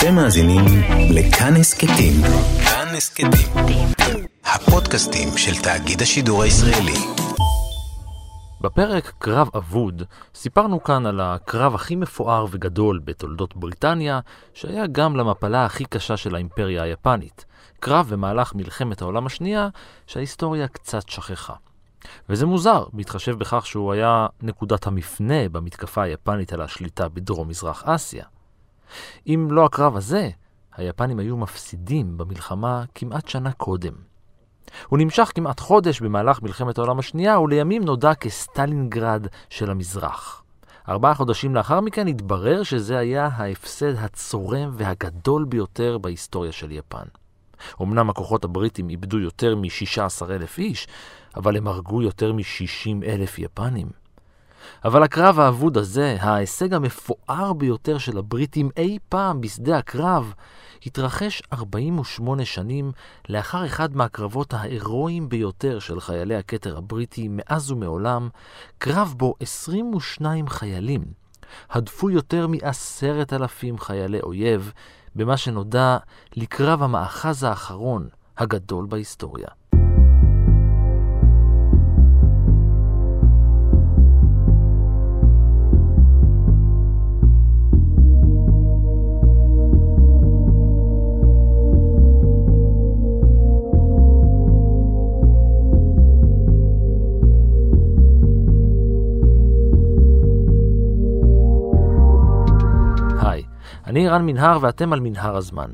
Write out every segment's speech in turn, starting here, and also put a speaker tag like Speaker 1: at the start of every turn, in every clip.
Speaker 1: אתם מאזינים לכאן הסכתים. כאן הסכתים. הפודקאסטים של תאגיד השידור הישראלי.
Speaker 2: בפרק קרב אבוד סיפרנו כאן על הקרב הכי מפואר וגדול בתולדות בריטניה, שהיה גם למפלה הכי קשה של האימפריה היפנית. קרב במהלך מלחמת העולם השנייה שההיסטוריה קצת שכחה. וזה מוזר, בהתחשב בכך שהוא היה נקודת המפנה במתקפה היפנית על השליטה בדרום-מזרח אסיה. אם לא הקרב הזה, היפנים היו מפסידים במלחמה כמעט שנה קודם. הוא נמשך כמעט חודש במהלך מלחמת העולם השנייה, ולימים נודע כסטלינגרד של המזרח. ארבעה חודשים לאחר מכן התברר שזה היה ההפסד הצורם והגדול ביותר בהיסטוריה של יפן. אמנם הכוחות הבריטים איבדו יותר מ-16,000 איש, אבל הם הרגו יותר מ-60 אלף יפנים. אבל הקרב האבוד הזה, ההישג המפואר ביותר של הבריטים אי פעם בשדה הקרב, התרחש 48 שנים לאחר אחד מהקרבות ההירואיים ביותר של חיילי הכתר הבריטי מאז ומעולם, קרב בו 22 חיילים הדפו יותר מעשרת אלפים חיילי אויב, במה שנודע לקרב המאחז האחרון הגדול בהיסטוריה. אני רן מנהר ואתם על מנהר הזמן.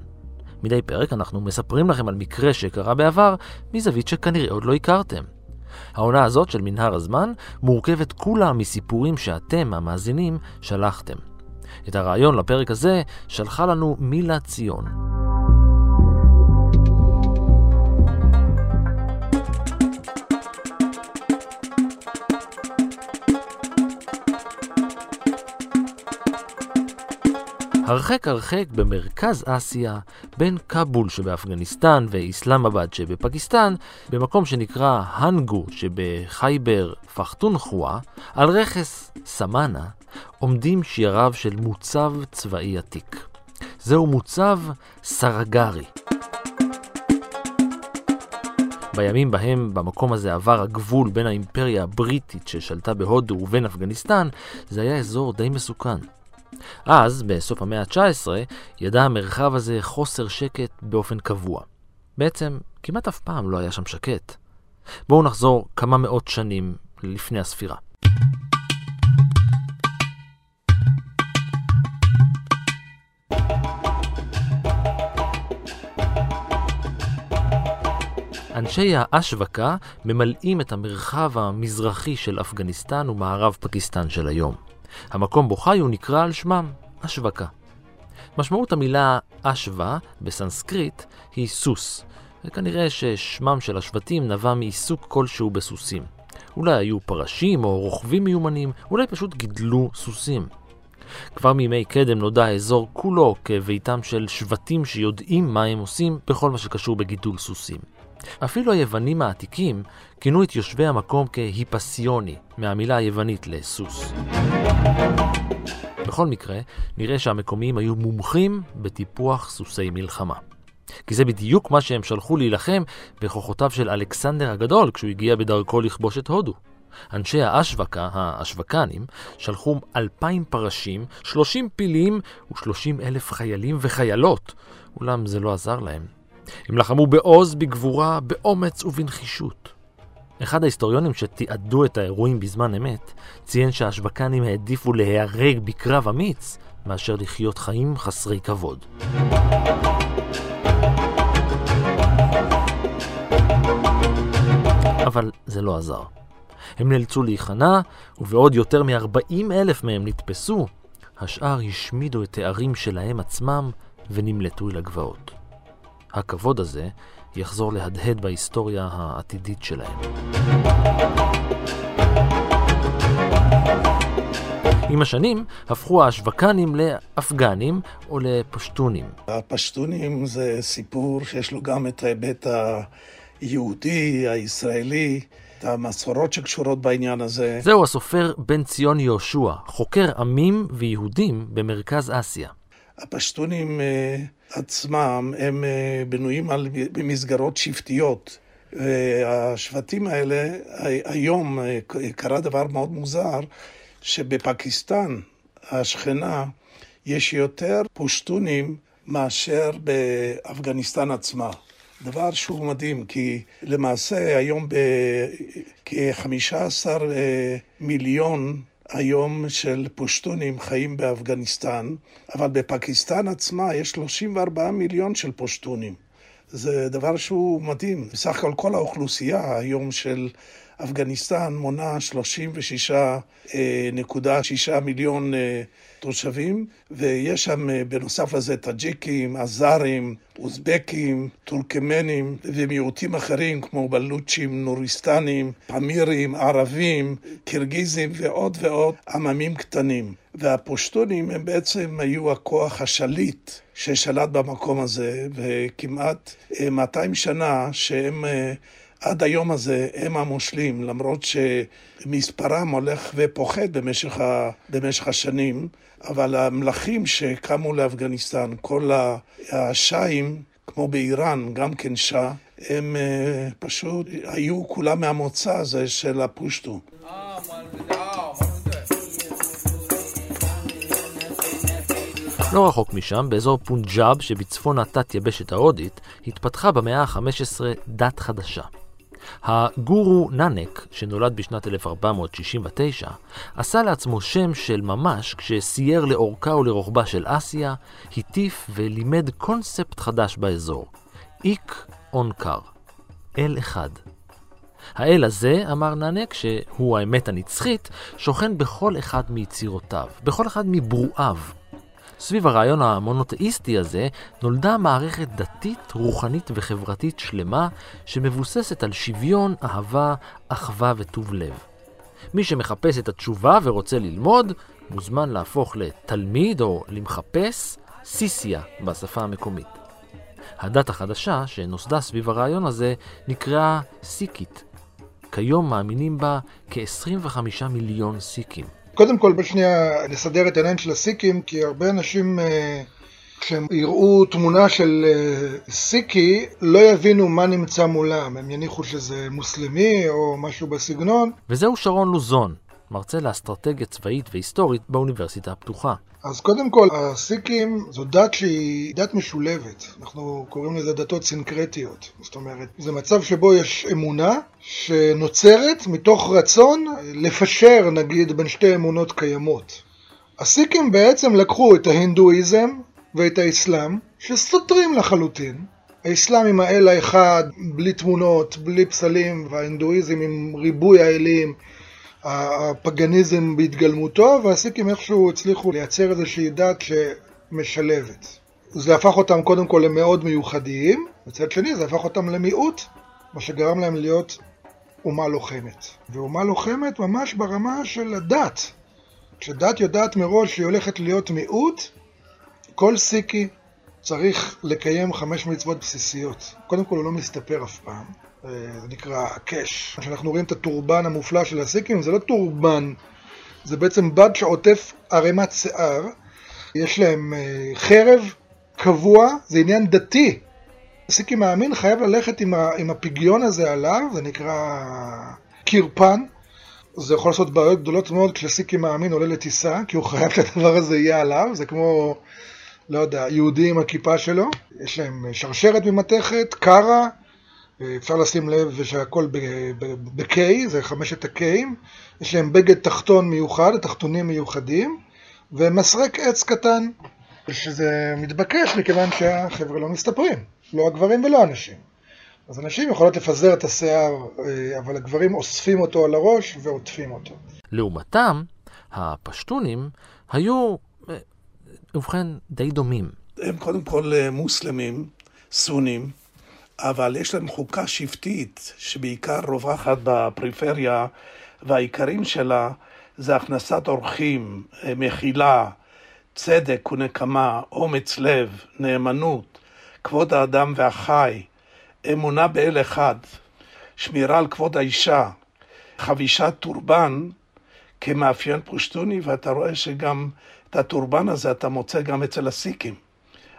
Speaker 2: מדי פרק אנחנו מספרים לכם על מקרה שקרה בעבר מזווית שכנראה עוד לא הכרתם. העונה הזאת של מנהר הזמן מורכבת כולה מסיפורים שאתם, המאזינים, שלחתם. את הרעיון לפרק הזה שלחה לנו מילה ציון. הרחק הרחק במרכז אסיה, בין כבול שבאפגניסטן ואיסלאמבד שבפקיסטן, במקום שנקרא הנגו שבחייבר פחטונחואה, על רכס סמנה, עומדים שיריו של מוצב צבאי עתיק. זהו מוצב סרגרי. בימים בהם במקום הזה עבר הגבול בין האימפריה הבריטית ששלטה בהודו ובין אפגניסטן, זה היה אזור די מסוכן. אז, בסוף המאה ה-19, ידע המרחב הזה חוסר שקט באופן קבוע. בעצם, כמעט אף פעם לא היה שם שקט. בואו נחזור כמה מאות שנים לפני הספירה. אנשי האשווקה ממלאים את המרחב המזרחי של אפגניסטן ומערב פקיסטן של היום. המקום בו חיו נקרא על שמם, אשווקה. משמעות המילה אשווה בסנסקריט היא סוס, וכנראה ששמם של השבטים נבע מעיסוק כלשהו בסוסים. אולי היו פרשים או רוכבים מיומנים, אולי פשוט גידלו סוסים. כבר מימי קדם נודע האזור כולו כביתם של שבטים שיודעים מה הם עושים בכל מה שקשור בגידול סוסים. אפילו היוונים העתיקים כינו את יושבי המקום כהיפסיוני, מהמילה היוונית לסוס. בכל מקרה, נראה שהמקומיים היו מומחים בטיפוח סוסי מלחמה. כי זה בדיוק מה שהם שלחו להילחם בכוחותיו של אלכסנדר הגדול כשהוא הגיע בדרכו לכבוש את הודו. אנשי האשווקה, האשווקנים, שלחו אלפיים פרשים, שלושים פילים ושלושים אלף חיילים וחיילות, אולם זה לא עזר להם. הם לחמו בעוז, בגבורה, באומץ ובנחישות. אחד ההיסטוריונים שתיעדו את האירועים בזמן אמת, ציין שהשווקנים העדיפו להיהרג בקרב אמיץ, מאשר לחיות חיים חסרי כבוד. אבל זה לא עזר. הם נאלצו להיכנע, ובעוד יותר מ-40 אלף מהם נתפסו, השאר השמידו את הערים שלהם עצמם ונמלטו אל הגבעות. הכבוד הזה יחזור להדהד בהיסטוריה העתידית שלהם. עם השנים הפכו האשווקנים לאפגנים או לפשטונים.
Speaker 3: הפשטונים זה סיפור שיש לו גם את ההיבט היהודי, הישראלי, את המסורות שקשורות בעניין הזה.
Speaker 2: זהו הסופר בן ציון יהושע, חוקר עמים ויהודים במרכז אסיה.
Speaker 3: הפשטונים אה, עצמם הם אה, בנויים על במסגרות שבטיות. והשבטים האלה, היום קרה דבר מאוד מוזר, שבפקיסטן, השכנה, יש יותר פושטונים מאשר באפגניסטן עצמה. דבר שהוא מדהים, כי למעשה היום בכ-15 מיליון היום של פושטונים חיים באפגניסטן, אבל בפקיסטן עצמה יש 34 מיליון של פושטונים. זה דבר שהוא מדהים. בסך הכל כל האוכלוסייה היום של אפגניסטן מונה 36.6 מיליון אה, תושבים, ויש שם אה, בנוסף לזה טאג'יקים, עזרים, אוזבקים, טורקמנים ומיעוטים אחרים כמו בלוצ'ים, נוריסטנים, פמירים, ערבים, קירגיזים ועוד ועוד עממים קטנים. והפושטונים הם בעצם היו הכוח השליט ששלט במקום הזה, וכמעט 200 אה, שנה שהם עד היום הזה הם המושלים, למרות שמספרם הולך ופוחת במשך, ה, במשך השנים, אבל המלכים שקמו לאפגניסטן, כל השאים, כמו באיראן, גם כן שאה, הם אה, פשוט היו כולם מהמוצא הזה של הפושטו.
Speaker 2: לא רחוק משם, באזור פונג'אב שבצפון התת-יבשת ההודית, התפתחה במאה ה-15 דת חדשה. הגורו נאנק, שנולד בשנת 1469, עשה לעצמו שם של ממש כשסייר לאורכה ולרוחבה של אסיה, הטיף ולימד קונספט חדש באזור, איק אונקר, אל אחד. האל הזה, אמר נאנק, שהוא האמת הנצחית, שוכן בכל אחד מיצירותיו, בכל אחד מברואיו, סביב הרעיון המונותאיסטי הזה נולדה מערכת דתית, רוחנית וחברתית שלמה שמבוססת על שוויון, אהבה, אחווה וטוב לב. מי שמחפש את התשובה ורוצה ללמוד, מוזמן להפוך לתלמיד או למחפש סיסיה בשפה המקומית. הדת החדשה שנוסדה סביב הרעיון הזה נקראה סיקית. כיום מאמינים בה כ-25 מיליון סיקים.
Speaker 4: קודם כל, בשנייה נסדר את העניין של הסיקים, כי הרבה אנשים, אה, כשהם יראו תמונה של אה, סיקי, לא יבינו מה נמצא מולם. הם יניחו שזה מוסלמי או משהו בסגנון.
Speaker 2: וזהו שרון לוזון, מרצה לאסטרטגיה צבאית והיסטורית באוניברסיטה הפתוחה.
Speaker 4: אז קודם כל, הסיקים זו דת שהיא דת משולבת. אנחנו קוראים לזה דתות סינקרטיות. זאת אומרת, זה מצב שבו יש אמונה שנוצרת מתוך רצון לפשר, נגיד, בין שתי אמונות קיימות. הסיקים בעצם לקחו את ההינדואיזם ואת האסלאם, שסותרים לחלוטין. האסלאם עם האל האחד, בלי תמונות, בלי פסלים, וההינדואיזם עם ריבוי האלים. הפגניזם בהתגלמותו, והסיקים איכשהו הצליחו לייצר איזושהי דת שמשלבת. זה הפך אותם קודם כל למאוד מיוחדים, מצד שני זה הפך אותם למיעוט, מה שגרם להם להיות אומה לוחמת. ואומה לוחמת ממש ברמה של הדת. כשדת יודעת מראש שהיא הולכת להיות מיעוט, כל סיקי צריך לקיים חמש מצוות בסיסיות. קודם כל הוא לא מסתפר אף פעם. אה, זה נקרא קאש. כשאנחנו רואים את הטורבן המופלא של הסיקים, זה לא טורבן, זה בעצם בד שעוטף ערימת שיער. יש להם אה, חרב קבוע, זה עניין דתי. הסיקי מאמין חייב ללכת עם, ה, עם הפיגיון הזה עליו, זה נקרא קירפן. זה יכול לעשות בעיות גדולות מאוד כשסיקי מאמין עולה לטיסה, כי הוא חייב שהדבר הזה יהיה עליו, זה כמו, לא יודע, יהודי עם הכיפה שלו. יש להם שרשרת ממתכת, קרה, אפשר לשים לב שהכל ב-K, זה חמשת ה-K'ים, יש להם בגד תחתון מיוחד, תחתונים מיוחדים, ומסרק עץ קטן, שזה מתבקש מכיוון שהחבר'ה לא מסתפרים, לא הגברים ולא הנשים. אז הנשים יכולות לפזר את השיער, אה, אבל הגברים אוספים אותו על הראש ועוטפים אותו.
Speaker 2: לעומתם, הפשטונים היו, ובכן, די דומים.
Speaker 3: הם קודם כל אה, מוסלמים, סונים, אבל יש להם חוקה שבטית שבעיקר רווחת בפריפריה, והעיקרים שלה זה הכנסת אורחים, אה, מחילה, צדק ונקמה, אומץ לב, נאמנות, כבוד האדם והחי, אמונה באל אחד, שמירה על כבוד האישה, חבישת טורבן כמאפיין פושטוני, ואתה רואה שגם הטורבן הזה אתה מוצא גם אצל הסיקים.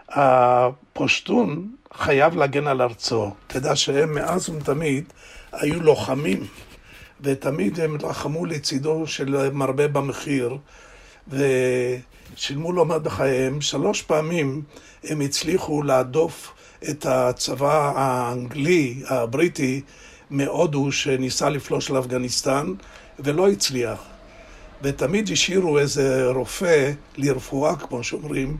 Speaker 3: הפושטון חייב להגן על ארצו. תדע שהם מאז ומתמיד היו לוחמים, ותמיד הם לחמו לצידו של מרבה במחיר, ושילמו לא מעט בחייהם. שלוש פעמים הם הצליחו להדוף את הצבא האנגלי, הבריטי, מהודו, שניסה לפלוש לאפגניסטן, ולא הצליח. ותמיד השאירו איזה רופא לרפואה, כמו שאומרים,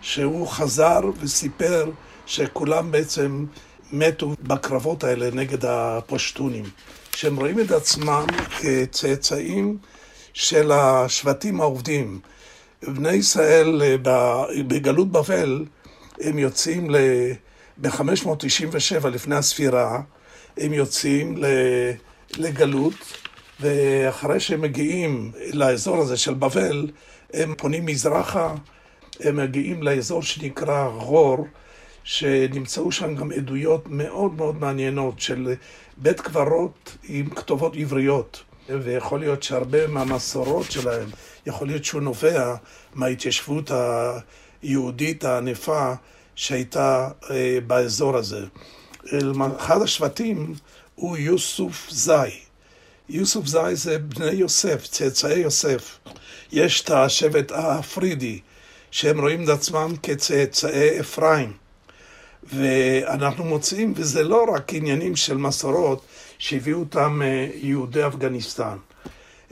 Speaker 3: שהוא חזר וסיפר שכולם בעצם מתו בקרבות האלה נגד הפשטונים. שהם רואים את עצמם כצאצאים של השבטים העובדים. בני ישראל בגלות בבל, הם יוצאים ב-597 לפני הספירה, הם יוצאים לגלות, ואחרי שהם מגיעים לאזור הזה של בבל, הם פונים מזרחה, הם מגיעים לאזור שנקרא רור, שנמצאו שם גם עדויות מאוד מאוד מעניינות של בית קברות עם כתובות עבריות. ויכול להיות שהרבה מהמסורות שלהם, יכול להיות שהוא נובע מההתיישבות היהודית הענפה שהייתה אה, באזור הזה. אחד השבטים הוא יוסוף זי. יוסוף זי זה בני יוסף, צאצאי יוסף. יש את השבט הפרידי, שהם רואים את עצמם כצאצאי אפרים. ואנחנו מוצאים, וזה לא רק עניינים של מסורות שהביאו אותם אה, יהודי אפגניסטן,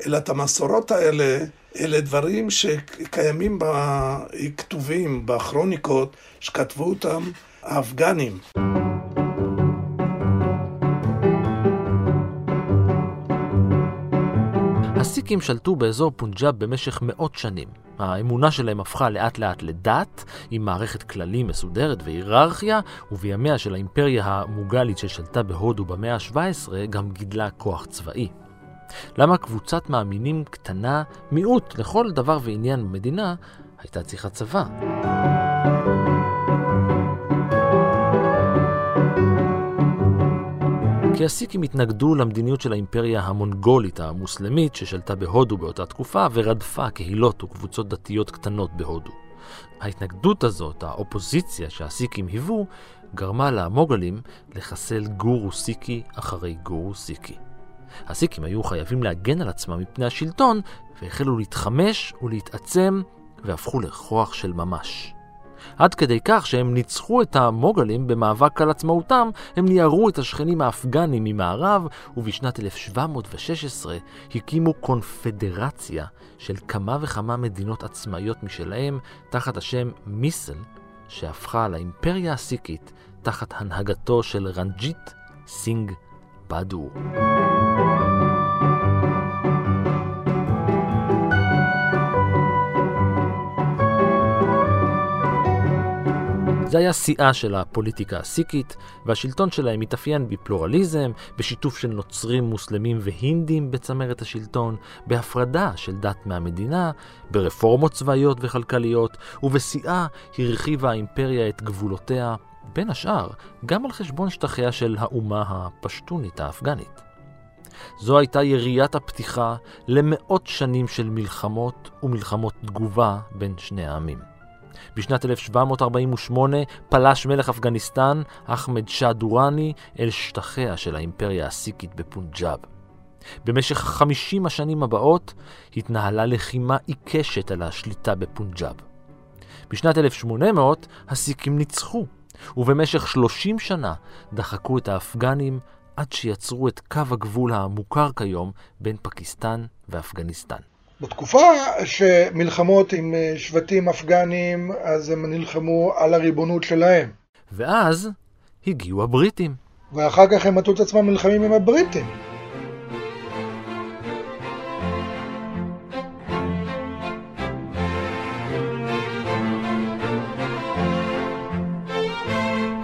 Speaker 3: אלא את המסורות האלה, אלה דברים שקיימים בכתובים, בכרוניקות, שכתבו אותם האפגנים.
Speaker 2: הסיקים שלטו באזור פונג'אב במשך מאות שנים. האמונה שלהם הפכה לאט לאט לדת, עם מערכת כללים מסודרת והיררכיה, ובימיה של האימפריה המוגלית ששלטה בהודו במאה ה-17 גם גידלה כוח צבאי. למה קבוצת מאמינים קטנה, מיעוט לכל דבר ועניין במדינה, הייתה צריכה צבא? כי הסיקים התנגדו למדיניות של האימפריה המונגולית המוסלמית ששלטה בהודו באותה תקופה ורדפה קהילות וקבוצות דתיות קטנות בהודו. ההתנגדות הזאת, האופוזיציה שהסיקים היוו, גרמה למוגלים לחסל גורו סיקי אחרי גורו סיקי. הסיקים היו חייבים להגן על עצמם מפני השלטון והחלו להתחמש ולהתעצם והפכו לכוח של ממש. עד כדי כך שהם ניצחו את המוגלים במאבק על עצמאותם, הם ניירו את השכנים האפגנים ממערב, ובשנת 1716 הקימו קונפדרציה של כמה וכמה מדינות עצמאיות משלהם, תחת השם מיסל, שהפכה לאימפריה הסיקית תחת הנהגתו של רנג'יט סינג בדור. זה היה שיאה של הפוליטיקה הסיקית, והשלטון שלהם מתאפיין בפלורליזם, בשיתוף של נוצרים, מוסלמים והינדים בצמרת השלטון, בהפרדה של דת מהמדינה, ברפורמות צבאיות וכלכליות, ובשיאה הרחיבה האימפריה את גבולותיה, בין השאר, גם על חשבון שטחיה של האומה הפשטונית האפגנית. זו הייתה יריית הפתיחה למאות שנים של מלחמות ומלחמות תגובה בין שני העמים. בשנת 1748 פלש מלך אפגניסטן, אחמד שאה דוראני, אל שטחיה של האימפריה הסיקית בפונג'אב. במשך 50 השנים הבאות התנהלה לחימה עיקשת על השליטה בפונג'אב. בשנת 1800 הסיקים ניצחו, ובמשך 30 שנה דחקו את האפגנים עד שיצרו את קו הגבול המוכר כיום בין פקיסטן ואפגניסטן.
Speaker 4: בתקופה שמלחמות עם אה, שבטים אפגנים, אז הם נלחמו על הריבונות שלהם.
Speaker 2: ואז הגיעו הבריטים.
Speaker 4: ואחר כך הם מצאו את עצמם נלחמים עם הבריטים.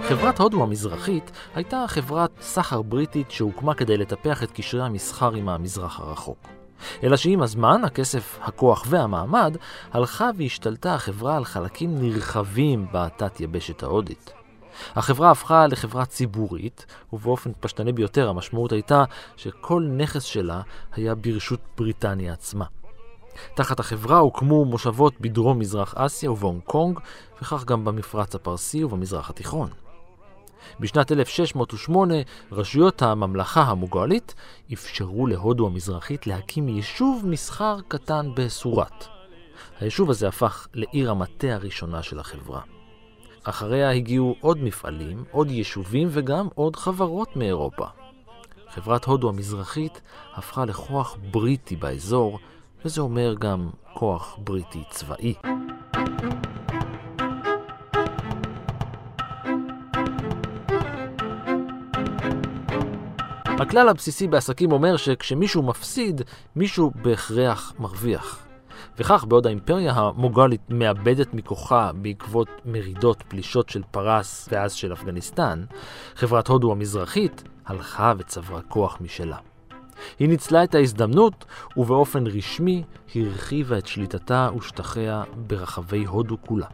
Speaker 2: חברת הודו המזרחית הייתה חברת סחר בריטית שהוקמה כדי לטפח את קשרי המסחר עם המזרח הרחוק. אלא שעם הזמן, הכסף, הכוח והמעמד, הלכה והשתלטה החברה על חלקים נרחבים בתת יבשת ההודית. החברה הפכה לחברה ציבורית, ובאופן פשטני ביותר המשמעות הייתה שכל נכס שלה היה ברשות בריטניה עצמה. תחת החברה הוקמו מושבות בדרום מזרח אסיה ובהונג קונג, וכך גם במפרץ הפרסי ובמזרח התיכון. בשנת 1608 רשויות הממלכה המוגלית אפשרו להודו המזרחית להקים יישוב מסחר קטן בסורט. היישוב הזה הפך לעיר המטה הראשונה של החברה. אחריה הגיעו עוד מפעלים, עוד יישובים וגם עוד חברות מאירופה. חברת הודו המזרחית הפכה לכוח בריטי באזור, וזה אומר גם כוח בריטי צבאי. הכלל הבסיסי בעסקים אומר שכשמישהו מפסיד, מישהו בהכרח מרוויח. וכך בעוד האימפריה המוגלית מאבדת מכוחה בעקבות מרידות פלישות של פרס ואז של אפגניסטן, חברת הודו המזרחית הלכה וצברה כוח משלה. היא ניצלה את ההזדמנות ובאופן רשמי הרחיבה את שליטתה ושטחיה ברחבי הודו כולה.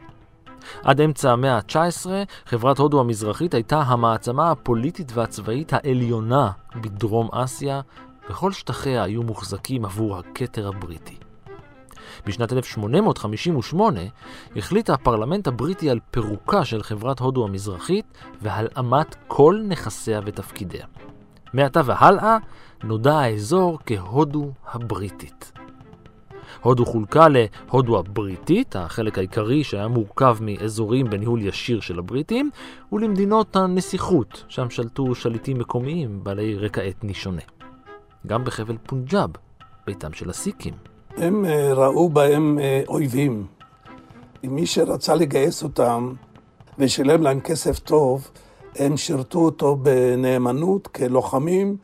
Speaker 2: עד אמצע המאה ה-19 חברת הודו המזרחית הייתה המעצמה הפוליטית והצבאית העליונה בדרום אסיה, וכל שטחיה היו מוחזקים עבור הכתר הבריטי. בשנת 1858 החליט הפרלמנט הבריטי על פירוקה של חברת הודו המזרחית והלאמת כל נכסיה ותפקידיה. מעתה והלאה נודע האזור כהודו הבריטית. הודו חולקה להודו הבריטית, החלק העיקרי שהיה מורכב מאזורים בניהול ישיר של הבריטים, ולמדינות הנסיכות, שם שלטו שליטים מקומיים בעלי רקע אתני שונה. גם בחבל פונג'אב, ביתם של הסיקים.
Speaker 3: הם אה, ראו בהם אה, אויבים. מי שרצה לגייס אותם ושילם להם כסף טוב, הם שירתו אותו בנאמנות כלוחמים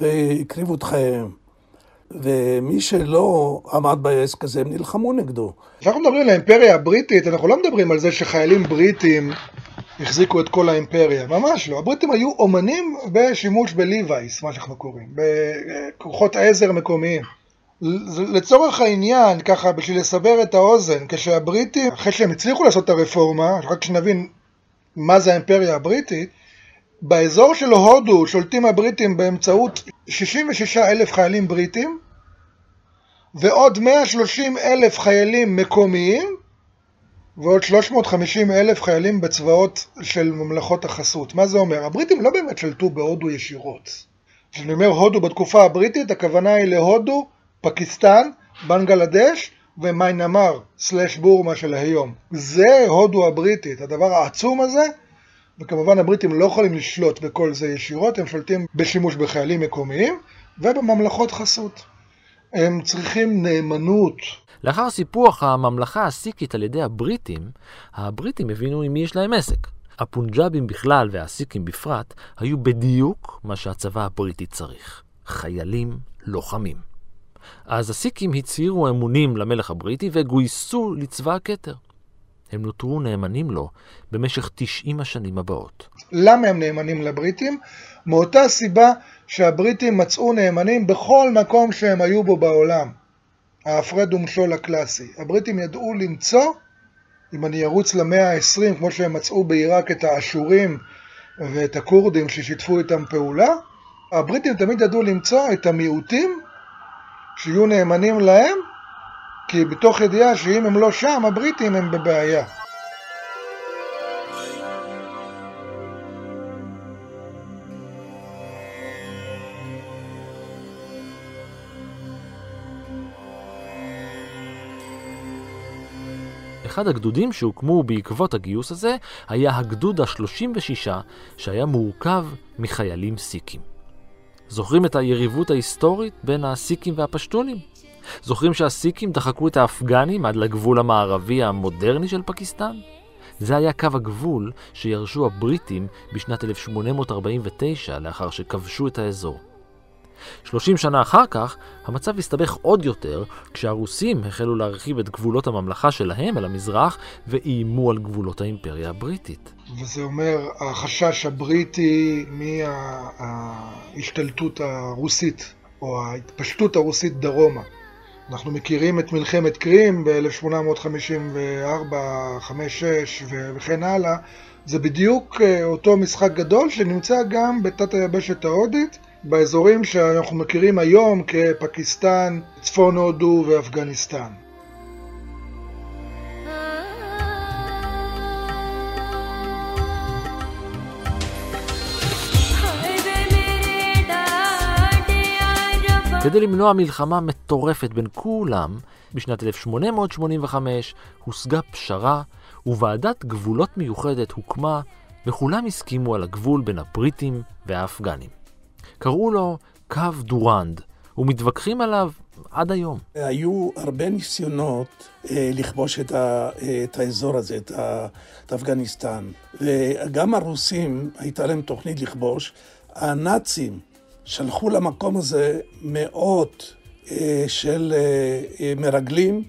Speaker 3: והקריבו את חייהם. ומי שלא עמד בעסק הזה, הם נלחמו נגדו.
Speaker 4: כשאנחנו מדברים על האימפריה הבריטית, אנחנו לא מדברים על זה שחיילים בריטים החזיקו את כל האימפריה, ממש לא. הבריטים היו אומנים בשימוש בליווייס, מה שאנחנו קוראים, בכוחות עזר מקומיים. לצורך העניין, ככה, בשביל לסבר את האוזן, כשהבריטים, אחרי שהם הצליחו לעשות את הרפורמה, רק שנבין מה זה האימפריה הבריטית, באזור של הודו שולטים הבריטים באמצעות 66 אלף חיילים בריטים ועוד 130 אלף חיילים מקומיים ועוד 350 אלף חיילים בצבאות של ממלכות החסות. מה זה אומר? הבריטים לא באמת שלטו בהודו ישירות. כשאני אומר הודו בתקופה הבריטית, הכוונה היא להודו, פקיסטן, בנגלדש ומיינמר, סלאש בורמה של היום. זה הודו הבריטית. הדבר העצום הזה וכמובן הבריטים לא יכולים לשלוט בכל זה ישירות, הם שולטים בשימוש בחיילים מקומיים ובממלכות חסות. הם צריכים נאמנות.
Speaker 2: לאחר סיפוח הממלכה הסיקית על ידי הבריטים, הבריטים הבינו עם מי יש להם עסק. הפונג'בים בכלל והסיקים בפרט היו בדיוק מה שהצבא הבריטי צריך. חיילים לוחמים. אז הסיקים הצהירו אמונים למלך הבריטי וגויסו לצבא הכתר. הם נותרו נאמנים לו במשך 90 השנים הבאות.
Speaker 4: למה הם נאמנים לבריטים? מאותה סיבה שהבריטים מצאו נאמנים בכל מקום שהם היו בו בעולם. ההפרד ומשול הקלאסי. הבריטים ידעו למצוא, אם אני ארוץ למאה ה-20, כמו שהם מצאו בעיראק את האשורים ואת הכורדים ששיתפו איתם פעולה, הבריטים תמיד ידעו למצוא את המיעוטים שיהיו נאמנים להם כי בתוך ידיעה שאם הם לא שם, הבריטים הם בבעיה.
Speaker 2: אחד הגדודים שהוקמו בעקבות הגיוס הזה היה הגדוד ה-36 שהיה מורכב מחיילים סיקים. זוכרים את היריבות ההיסטורית בין הסיקים והפשטונים? זוכרים שהסיקים דחקו את האפגנים עד לגבול המערבי המודרני של פקיסטן? זה היה קו הגבול שירשו הבריטים בשנת 1849 לאחר שכבשו את האזור. 30 שנה אחר כך, המצב הסתבך עוד יותר כשהרוסים החלו להרחיב את גבולות הממלכה שלהם אל המזרח ואיימו על גבולות האימפריה הבריטית.
Speaker 4: וזה אומר החשש הבריטי מההשתלטות הרוסית, או ההתפשטות הרוסית דרומה. אנחנו מכירים את מלחמת קרים ב-1854, 56 וכן הלאה. זה בדיוק אה, אותו משחק גדול שנמצא גם בתת היבשת ההודית באזורים שאנחנו מכירים היום כפקיסטן, צפון הודו ואפגניסטן.
Speaker 2: כדי למנוע מלחמה מטורפת בין כולם, בשנת 1885 הושגה פשרה וועדת גבולות מיוחדת הוקמה וכולם הסכימו על הגבול בין הבריטים והאפגנים. קראו לו קו דורנד, ומתווכחים עליו עד היום.
Speaker 3: היו הרבה ניסיונות אה, לכבוש את, ה, אה, את האזור הזה, את, ה, את אפגניסטן. וגם הרוסים, הייתה להם תוכנית לכבוש. הנאצים שלחו למקום הזה מאות אה, של אה, אה, מרגלים,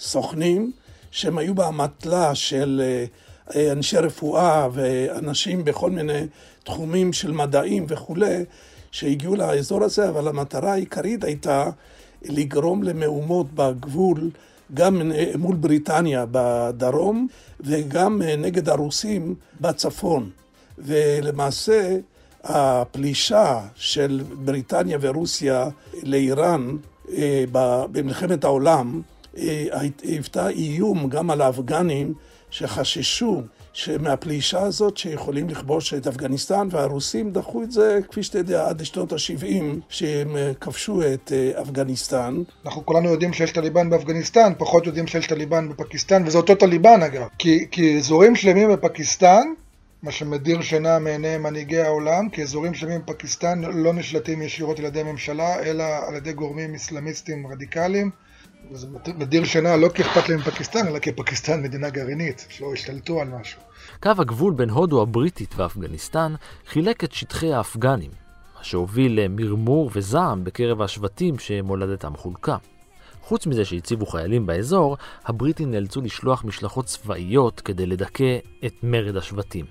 Speaker 3: סוכנים, שהם היו באמתלה של אנשי רפואה ואנשים בכל מיני תחומים של מדעים וכולי, שהגיעו לאזור הזה, אבל המטרה העיקרית הייתה לגרום למהומות בגבול, גם מול בריטניה בדרום וגם נגד הרוסים בצפון. ולמעשה הפלישה של בריטניה ורוסיה לאיראן אה, במלחמת העולם אה, היוותה איום גם על האפגנים שחששו שמהפלישה הזאת שיכולים לכבוש את אפגניסטן והרוסים דחו את זה, כפי שאתה יודע, עד לשנות ה-70 שהם אה, כבשו את אפגניסטן.
Speaker 4: אנחנו כולנו יודעים שיש טליבן באפגניסטן, פחות יודעים שיש טליבן בפקיסטן, וזה אותו טליבן אגב. כי, כי אזורים שלמים בפקיסטן מה שמדיר שינה מעיני מנהיגי העולם, כי אזורים שלמים בפקיסטן לא נשלטים ישירות על ידי הממשלה, אלא על ידי גורמים אסלאמיסטים רדיקליים. וזה מדיר שינה לא כי אכפת להם מפקיסטן, אלא כי פקיסטן מדינה גרעינית, שלא השתלטו על משהו.
Speaker 2: קו הגבול בין הודו הבריטית ואפגניסטן חילק את שטחי האפגנים, מה שהוביל למרמור וזעם בקרב השבטים שמולדתם חולקה. חוץ מזה שהציבו חיילים באזור, הבריטים נאלצו לשלוח משלחות צבאיות כדי לדכא את מרד השבטים.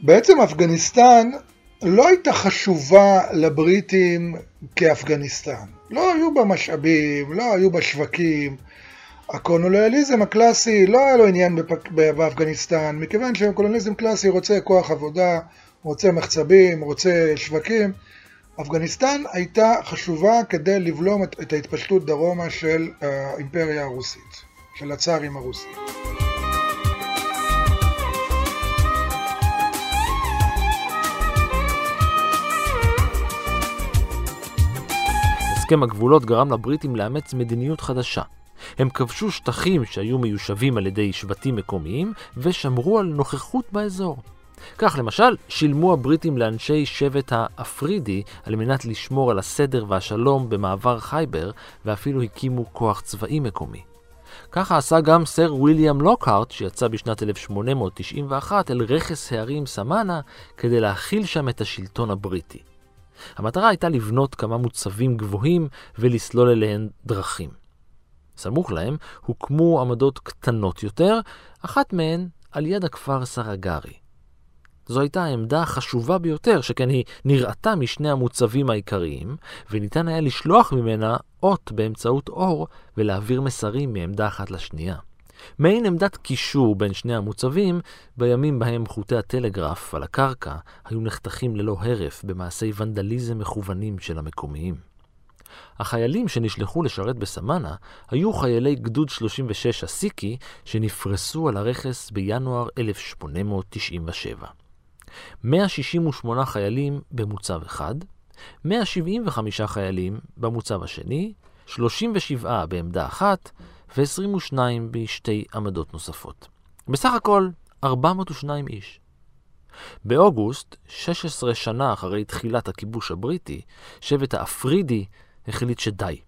Speaker 4: בעצם אפגניסטן לא הייתה חשובה לבריטים כאפגניסטן. לא היו בה משאבים, לא היו בה שווקים. הקולוניאליזם הקלאסי לא היה לו עניין בפק... באפגניסטן, מכיוון שקולוניאליזם קלאסי רוצה כוח עבודה, רוצה מחצבים, רוצה שווקים. אפגניסטן הייתה חשובה כדי לבלום את, את ההתפשטות דרומה של האימפריה הרוסית, של הצארים הרוסים.
Speaker 2: הסכם הגבולות גרם לבריטים לאמץ מדיניות חדשה. הם כבשו שטחים שהיו מיושבים על ידי שבטים מקומיים ושמרו על נוכחות באזור. כך למשל, שילמו הבריטים לאנשי שבט האפרידי על מנת לשמור על הסדר והשלום במעבר חייבר, ואפילו הקימו כוח צבאי מקומי. ככה עשה גם סר ויליאם לוקהארט, שיצא בשנת 1891 אל רכס הערים סמאנה, כדי להכיל שם את השלטון הבריטי. המטרה הייתה לבנות כמה מוצבים גבוהים ולסלול אליהן דרכים. סמוך להם הוקמו עמדות קטנות יותר, אחת מהן על יד הכפר סרגרי. זו הייתה העמדה החשובה ביותר, שכן היא נראתה משני המוצבים העיקריים, וניתן היה לשלוח ממנה אות באמצעות אור ולהעביר מסרים מעמדה אחת לשנייה. מעין עמדת קישור בין שני המוצבים, בימים בהם חוטי הטלגרף על הקרקע היו נחתכים ללא הרף במעשי ונדליזם מכוונים של המקומיים. החיילים שנשלחו לשרת בסמנה היו חיילי גדוד 36 הסיקי שנפרסו על הרכס בינואר 1897. 168 חיילים במוצב אחד, 175 חיילים במוצב השני, 37 בעמדה אחת ו-22 בשתי עמדות נוספות. בסך הכל 402 איש. באוגוסט, 16 שנה אחרי תחילת הכיבוש הבריטי, שבט האפרידי החליט שדי.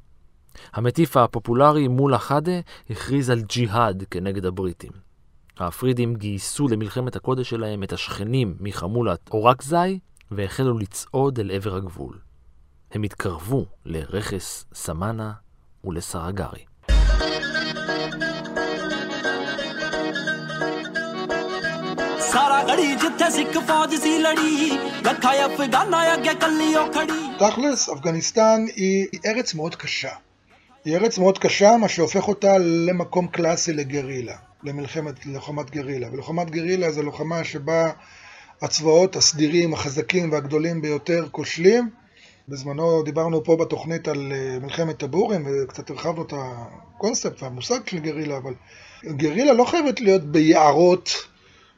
Speaker 2: המטיף הפופולרי מולה חאדה הכריז על ג'יהאד כנגד הבריטים. האפרידים גייסו למלחמת הקודש שלהם את השכנים מחמולת אורקזאי והחלו לצעוד אל עבר הגבול. הם התקרבו לרכס סמנה ולסרגרי.
Speaker 4: תכלס, אפגניסטן היא ארץ מאוד קשה. היא ארץ מאוד קשה, מה שהופך אותה למקום קלאסי לגרילה. למלחמת, ללוחמת גרילה. ולוחמת גרילה זה לוחמה שבה הצבאות הסדירים, החזקים והגדולים ביותר כושלים, בזמנו דיברנו פה בתוכנית על אה, מלחמת הבורים וקצת הרחבנו את הקונספט והמושג של גרילה, אבל גרילה לא חייבת להיות ביערות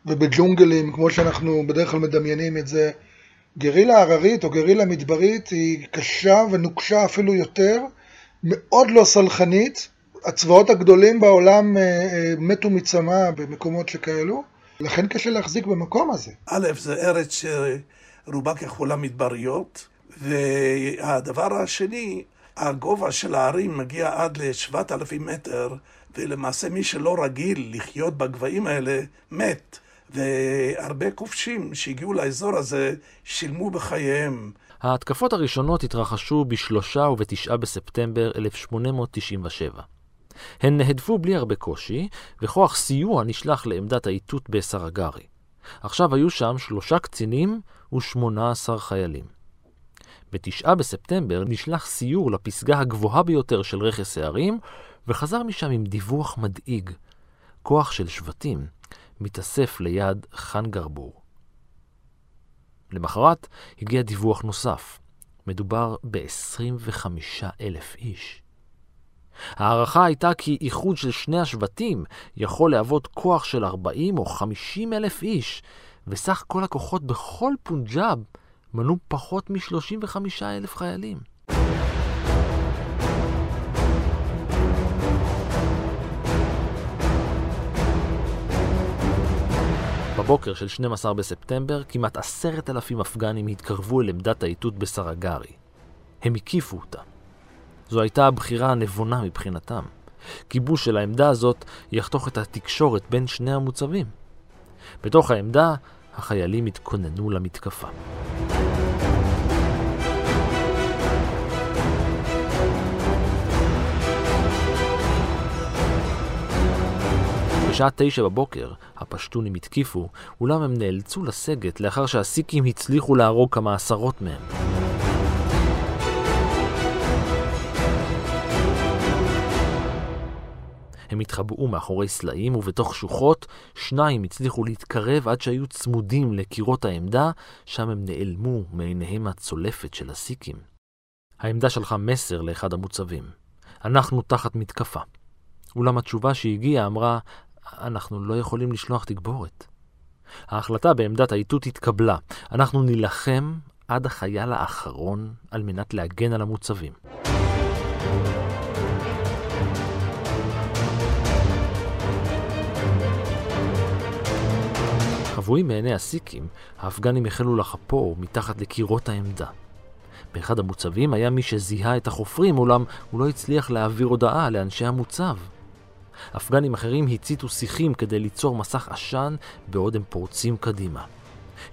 Speaker 4: ובג'ונגלים כמו שאנחנו בדרך כלל מדמיינים את זה. גרילה הררית או גרילה מדברית היא קשה ונוקשה אפילו יותר, מאוד לא סלחנית. הצבאות הגדולים בעולם אה, אה, מתו מצמא במקומות שכאלו, לכן קשה להחזיק במקום הזה.
Speaker 3: א', זה ארץ שרובה ככולה מדבריות, והדבר השני, הגובה של ההרים מגיע עד ל-7,000 מטר, ולמעשה מי שלא רגיל לחיות בגבהים האלה, מת. והרבה כובשים שהגיעו לאזור הזה שילמו בחייהם.
Speaker 2: ההתקפות הראשונות התרחשו בשלושה ובתשעה בספטמבר 1897. הן נהדפו בלי הרבה קושי, וכוח סיוע נשלח לעמדת האיתות בסרגרי. עכשיו היו שם שלושה קצינים ושמונה עשר חיילים. בתשעה בספטמבר נשלח סיור לפסגה הגבוהה ביותר של רכס הערים, וחזר משם עם דיווח מדאיג. כוח של שבטים מתאסף ליד חאן גרבור. למחרת הגיע דיווח נוסף. מדובר ב-25 אלף איש. ההערכה הייתה כי איחוד של שני השבטים יכול להוות כוח של 40 או 50 אלף איש, וסך כל הכוחות בכל פונג'אב מנו פחות מ-35 אלף חיילים. בבוקר של 12 בספטמבר, כמעט עשרת אלפים אפגנים התקרבו אל עמדת האיתות בסרגרי. הם הקיפו אותה. זו הייתה הבחירה הנבונה מבחינתם. כיבוש של העמדה הזאת יחתוך את התקשורת בין שני המוצבים. בתוך העמדה, החיילים התכוננו למתקפה. בשעה תשע בבוקר הפשטונים התקיפו, אולם הם נאלצו לסגת לאחר שהסיקים הצליחו להרוג כמה עשרות מהם. הם התחבאו מאחורי סלעים, ובתוך שוחות שניים הצליחו להתקרב עד שהיו צמודים לקירות העמדה, שם הם נעלמו מעיניהם הצולפת של הסיקים. העמדה שלחה מסר לאחד המוצבים. אנחנו תחת מתקפה. אולם התשובה שהגיעה אמרה, אנחנו לא יכולים לשלוח תגבורת. ההחלטה בעמדת האיתות התקבלה. אנחנו נילחם עד החייל האחרון על מנת להגן על המוצבים. חבויים מעיני הסיקים, האפגנים החלו לחפור מתחת לקירות העמדה. באחד המוצבים היה מי שזיהה את החופרים, אולם הוא לא הצליח להעביר הודעה לאנשי המוצב. אפגנים אחרים הציתו שיחים כדי ליצור מסך עשן בעוד הם פורצים קדימה.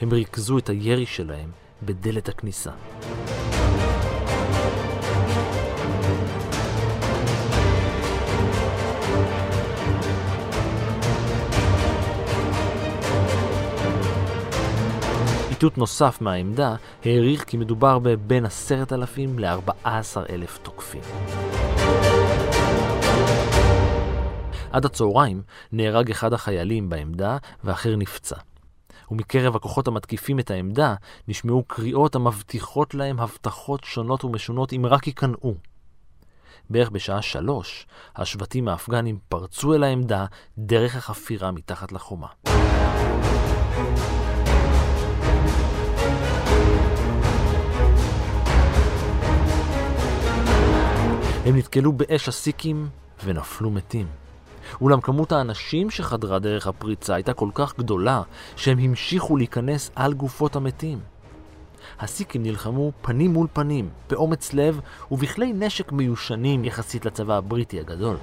Speaker 2: הם ריכזו את הירי שלהם בדלת הכניסה. איתות נוסף מהעמדה העריך כי מדובר בבין עשרת אלפים לארבע עשר אלף תוקפים. עד הצהריים נהרג אחד החיילים בעמדה ואחר נפצע. ומקרב הכוחות המתקיפים את העמדה נשמעו קריאות המבטיחות להם הבטחות שונות ומשונות אם רק ייכנעו. בערך בשעה שלוש, השבטים האפגנים פרצו אל העמדה דרך החפירה מתחת לחומה. הם נתקלו באש הסיקים ונפלו מתים. אולם כמות האנשים שחדרה דרך הפריצה הייתה כל כך גדולה, שהם המשיכו להיכנס על גופות המתים. הסיקים נלחמו פנים מול פנים, באומץ לב ובכלי נשק מיושנים יחסית לצבא הבריטי הגדול.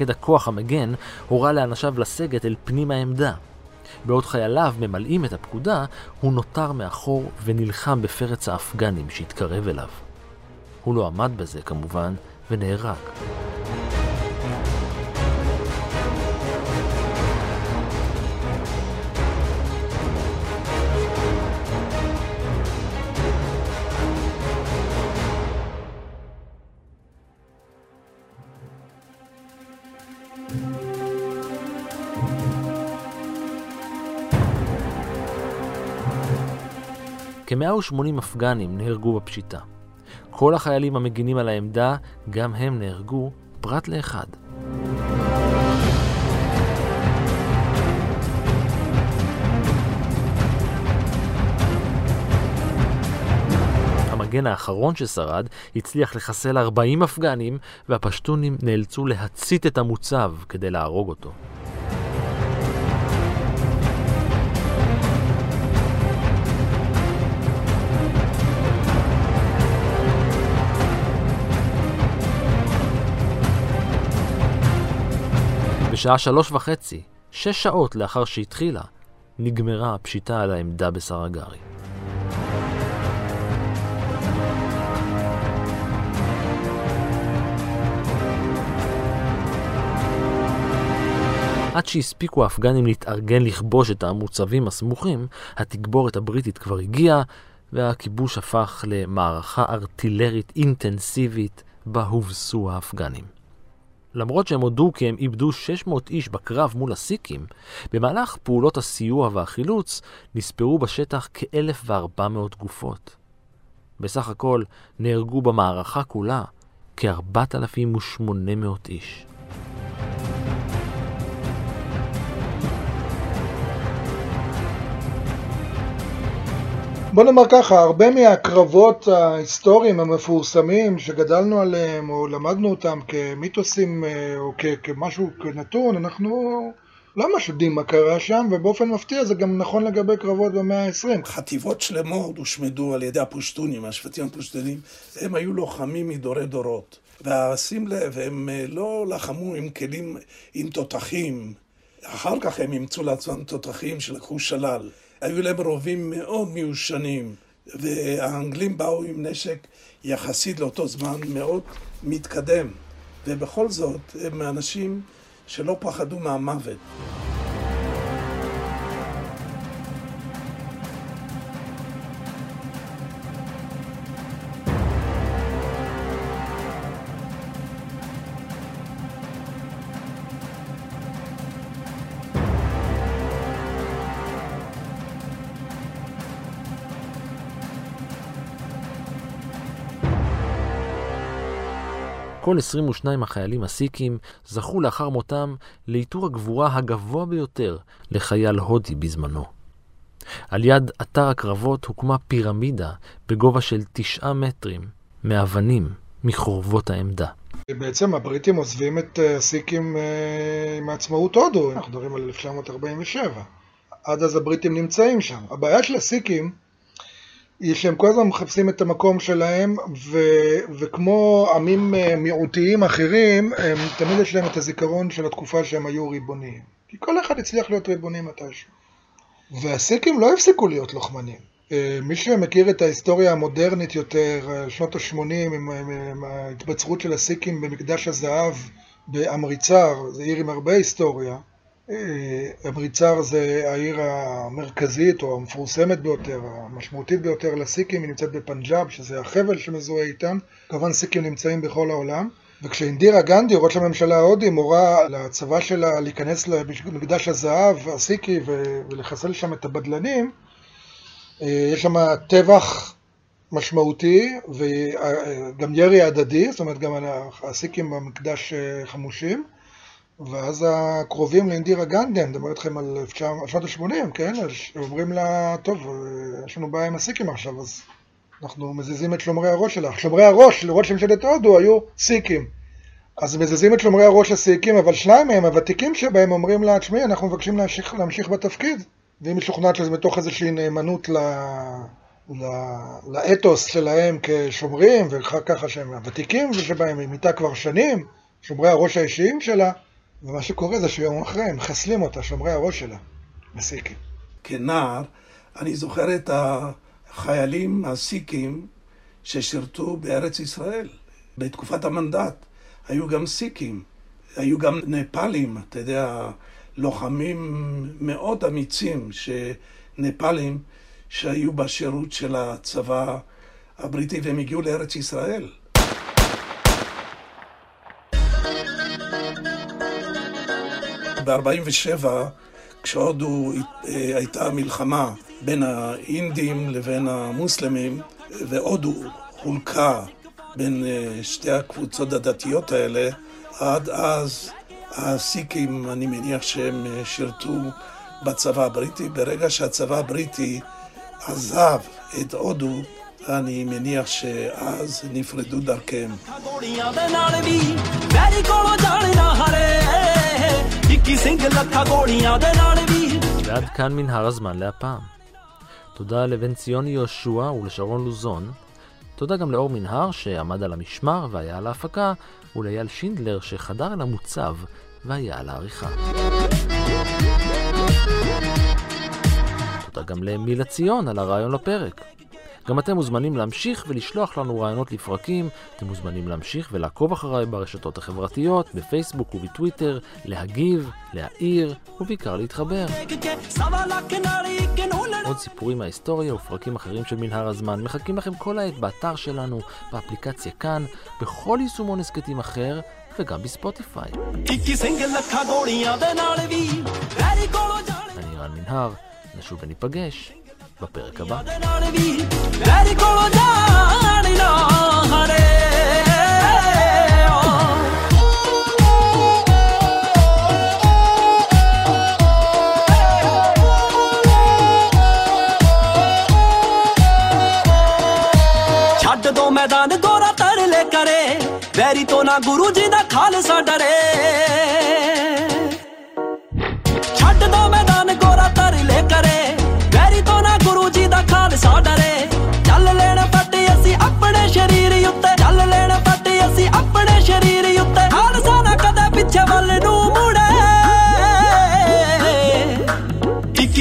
Speaker 2: מפקד הכוח המגן הורה לאנשיו לסגת אל פנים העמדה. בעוד חייליו ממלאים את הפקודה, הוא נותר מאחור ונלחם בפרץ האפגנים שהתקרב אליו. הוא לא עמד בזה כמובן, ונהרג. כ-180 אפגנים נהרגו בפשיטה. כל החיילים המגינים על העמדה, גם הם נהרגו, פרט לאחד. המגן האחרון ששרד הצליח לחסל 40 אפגנים, והפשטונים נאלצו להצית את המוצב כדי להרוג אותו. בשעה שלוש וחצי, שש שעות לאחר שהתחילה, נגמרה הפשיטה על העמדה בסרגרי. עד שהספיקו האפגנים להתארגן לכבוש את המוצבים הסמוכים, התגבורת הבריטית כבר הגיעה, והכיבוש הפך למערכה ארטילרית אינטנסיבית בה הובסו האפגנים. למרות שהם הודו כי הם איבדו 600 איש בקרב מול הסיקים, במהלך פעולות הסיוע והחילוץ נספרו בשטח כ-1,400 גופות. בסך הכל נהרגו במערכה כולה כ-4,800 איש.
Speaker 4: בוא נאמר ככה, הרבה מהקרבות ההיסטוריים המפורסמים שגדלנו עליהם או למדנו אותם כמיתוסים אה, או כמשהו כנתון, אנחנו לא ממש יודעים מה קרה שם, ובאופן מפתיע זה גם נכון לגבי קרבות במאה ה-20.
Speaker 3: חטיבות שלמות הושמדו על ידי הפושטונים, השבטים הפושטונים, הם היו לוחמים מדורי דורות. ושים לב, הם אה, לא לחמו עם כלים, עם תותחים. אחר כך הם אימצו לעצמם תותחים שלקחו שלל. היו להם רובים מאוד מיושנים, והאנגלים באו עם נשק יחסית לאותו זמן מאוד מתקדם, ובכל זאת הם אנשים שלא פחדו מהמוות.
Speaker 2: כל 22 החיילים הסיקים זכו לאחר מותם לעיטור הגבורה הגבוה ביותר לחייל הודי בזמנו. על יד אתר הקרבות הוקמה פירמידה בגובה של תשעה מטרים מאבנים מחורבות העמדה.
Speaker 4: בעצם הבריטים עוזבים את אה, הסיקים אה, עם עצמאות הודו, אנחנו מדברים על 1947. עד אז הבריטים נמצאים שם. הבעיה של הסיקים היא שהם כל הזמן מחפשים את המקום שלהם, ו, וכמו עמים אה, מיעוטיים אחרים, הם תמיד יש להם את הזיכרון של התקופה שהם היו ריבוניים. כי כל אחד הצליח להיות ריבוני מתישהו. והסיקים לא הפסיקו להיות לוחמנים. אה, מי שמכיר את ההיסטוריה המודרנית יותר, אה, שנות ה-80, עם, עם, עם ההתבצרות של הסיקים במקדש הזהב באמריצר, זו עיר עם הרבה היסטוריה, אמריצר אה, זה העיר המרכזית או המפורסמת ביותר, המשמעותית ביותר לסיקים, היא נמצאת בפנג'אב, שזה החבל שמזוהה איתם. כמובן סיקים נמצאים בכל העולם. וכשאינדירה גנדי, ראש הממשלה ההודי, מורה לצבא שלה להיכנס למקדש הזהב הסיקי ולחסל שם את הבדלנים, אה, יש שם טבח משמעותי וגם ירי הדדי, זאת אומרת גם הסיקים במקדש אה, חמושים. ואז הקרובים לאינדירה גנדי, אני מדבר איתכם על שנות ה-80, כן? אומרים לה, טוב, יש לנו בעיה עם הסיקים עכשיו, אז אנחנו מזיזים את שומרי הראש שלך. שומרי הראש לראש ממשלת הודו היו סיקים. אז מזיזים את שומרי הראש לסיקים, אבל שניים מהם, הוותיקים שבהם, אומרים לה, תשמעי, אנחנו מבקשים להמשיך, להמשיך בתפקיד. והיא משוכנעת שזה מתוך איזושהי נאמנות ל... ל... לאתוס שלהם כשומרים, כך שהם הוותיקים שבהם, היא מיטה כבר שנים, שומרי הראש האישיים שלה. ומה שקורה זה שיום אחרי הם מחסלים אותה, שומרי הראש שלה, בסיקים.
Speaker 3: כנער, אני זוכר את החיילים הסיקים ששירתו בארץ ישראל, בתקופת המנדט. היו גם סיקים, היו גם נפאלים, אתה יודע, לוחמים מאוד אמיצים, שנפאלים שהיו בשירות של הצבא הבריטי והם הגיעו לארץ ישראל. ב-47, כשהודו אה, הייתה מלחמה בין האינדים לבין המוסלמים, והודו חולקה בין אה, שתי הקבוצות הדתיות האלה, עד אז הסיקים, אני מניח שהם אה, שירתו בצבא הבריטי. ברגע שהצבא הבריטי עזב את הודו, אני מניח שאז נפרדו דרכיהם.
Speaker 2: ועד כאן מנהר הזמן להפעם. תודה לבן ציוני יהושע ולשרון לוזון. תודה גם לאור מנהר שעמד על המשמר והיה על ההפקה, ולאייל שינדלר שחדר אל המוצב והיה על העריכה. תודה גם למילה ציון על הרעיון לפרק. גם אתם מוזמנים להמשיך ולשלוח לנו רעיונות לפרקים, אתם מוזמנים להמשיך ולעקוב אחריי ברשתות החברתיות, בפייסבוק ובטוויטר, להגיב, להעיר ובעיקר להתחבר. עוד סיפורים מההיסטוריה ופרקים אחרים של מנהר הזמן מחכים לכם כל העת באתר שלנו, באפליקציה כאן, בכל יישומון הסכתים אחר וגם בספוטיפיי. אני רן מנהר, נשוב וניפגש בפרק הבא.
Speaker 5: ਛੱਡ ਦੋ ਮੈਦਾਨ ਗੋਰਾ ਤਰਲੇ ਕਰੇ ਵੈਰੀ ਤੋਂ ਨਾ ਗੁਰੂ ਜੀ ਦਾ ਖਾਲਸਾ ਡਰੇ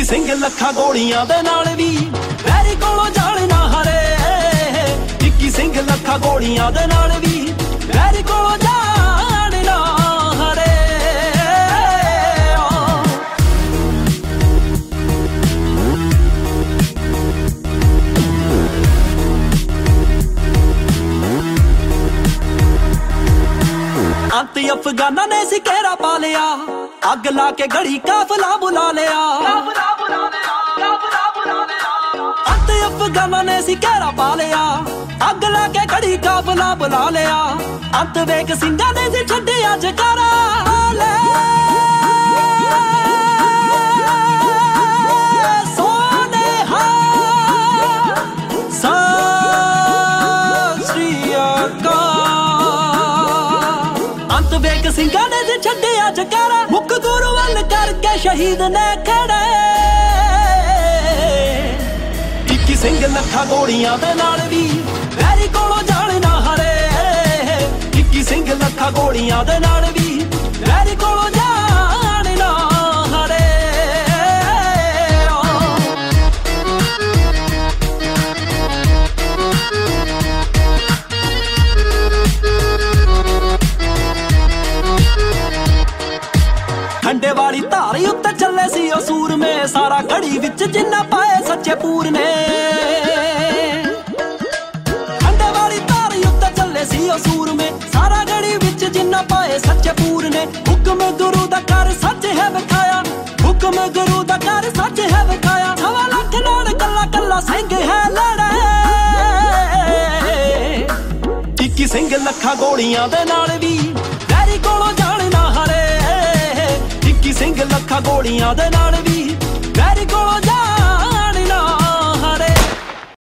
Speaker 5: ਸਿੰਘ ਲੱਖਾਂ ਗੋਲੀਆਂ ਦੇ ਨਾਲ ਵੀ ਵੈਰੀ ਕੋਲੋਂ ਜਾਣ ਨਾ ਹਰੇ ਇੱਕੀ ਸਿੰਘ ਲੱਖਾਂ ਗੋਲੀਆਂ ਦੇ ਨਾਲ ਵੀ ਵੈਰੀ ਕੋਲੋਂ ਜਾਣ ਨਾ ਹਰੇ ਅੰਤ ਅਫਗਾਨਾਂ ਨੇ ਸੀ ਘੇਰਾ ਪਾ ਲਿਆ ਅੱਗ ਲਾ ਕੇ ਗੜੀ ਕਾਫਲਾ ਬੁਲਾ ਲਿਆ ਕਾਫਲਾ ਅੰਤ ਅਫਗਾਨਾਂ ਨੇ ਸੀ ਘੇਰਾ ਪਾ ਲਿਆ। ਅੱਗ ਲਾ ਕੇ ਗੜੀ ਕਾਫਲਾ ਬੁਲਾ ਲਿਆ। ਅੰਤ ਵੇਖ ਸਿੰਘਾਂ ਨੇ ਸੀ ਛੱਡਿਆ ਜਕਾਰਾ ਲੈ। ਸੋਨੇਹਾ ਸਤਿ ਸ੍ਰੀ ਅਕਾਲ। ਅੰਤ ਵੇਖ ਸਿੰਘਾਂ ਨੇ ਜੇ ਛੱਡਿਆ ਜਕਾਰਾ। ਮੁੱਖ ਗੁਰੂ ਵੱਲ ਕਰਕੇ ਸ਼ਹੀਦ ਨੇ ਸਿੰਘ ਲੱਖਾਂ ਗੋਲੀਆਂ ਦੇ ਨਾਲ ਵੀ ਵੈਰੀ ਕੋਲੋਂ ਜਾਣ ਨਾ ਹਰੇ। ਇੱਕੀ ਸਿੰਘ ਲੱਖਾਂ ਗੋਲੀਆਂ ਦੇ ਨਾਲ ਵੀ ਵੈਰੀ ਕੋਲੋਂ ਜਾਣ ਨਾ ਹਰੇ। ਖੰਡੇ ਵਾਲੀ ਧਾਰੀ ਉੱਤੇ ਚੱਲੇ ਸੀ ਉਹ ਸੂਰਮੇ, ਸਾਰਾ ਘੜੀ ਵਿੱਚ ਜਿੰਨਾ ਪਾਏ ਸੱਚੇ ਪੂਰ ਨੇ ਸਿੰਘ ਹੈ ਲੜੇ ਇੱਕੀ ਸਿੰਘ ਲੱਖਾਂ ਗੋਲੀਆਂ ਦੇ ਨਾਲ ਵੀ ਵੈਰੀ ਕੋਲੋਂ ਜਾਣ ਨਾ ਹਰੇ। ਇੱਕੀ ਸਿੰਘ ਲੱਖਾਂ ਗੋਲੀਆਂ ਦੇ ਨਾਲ ਵੀ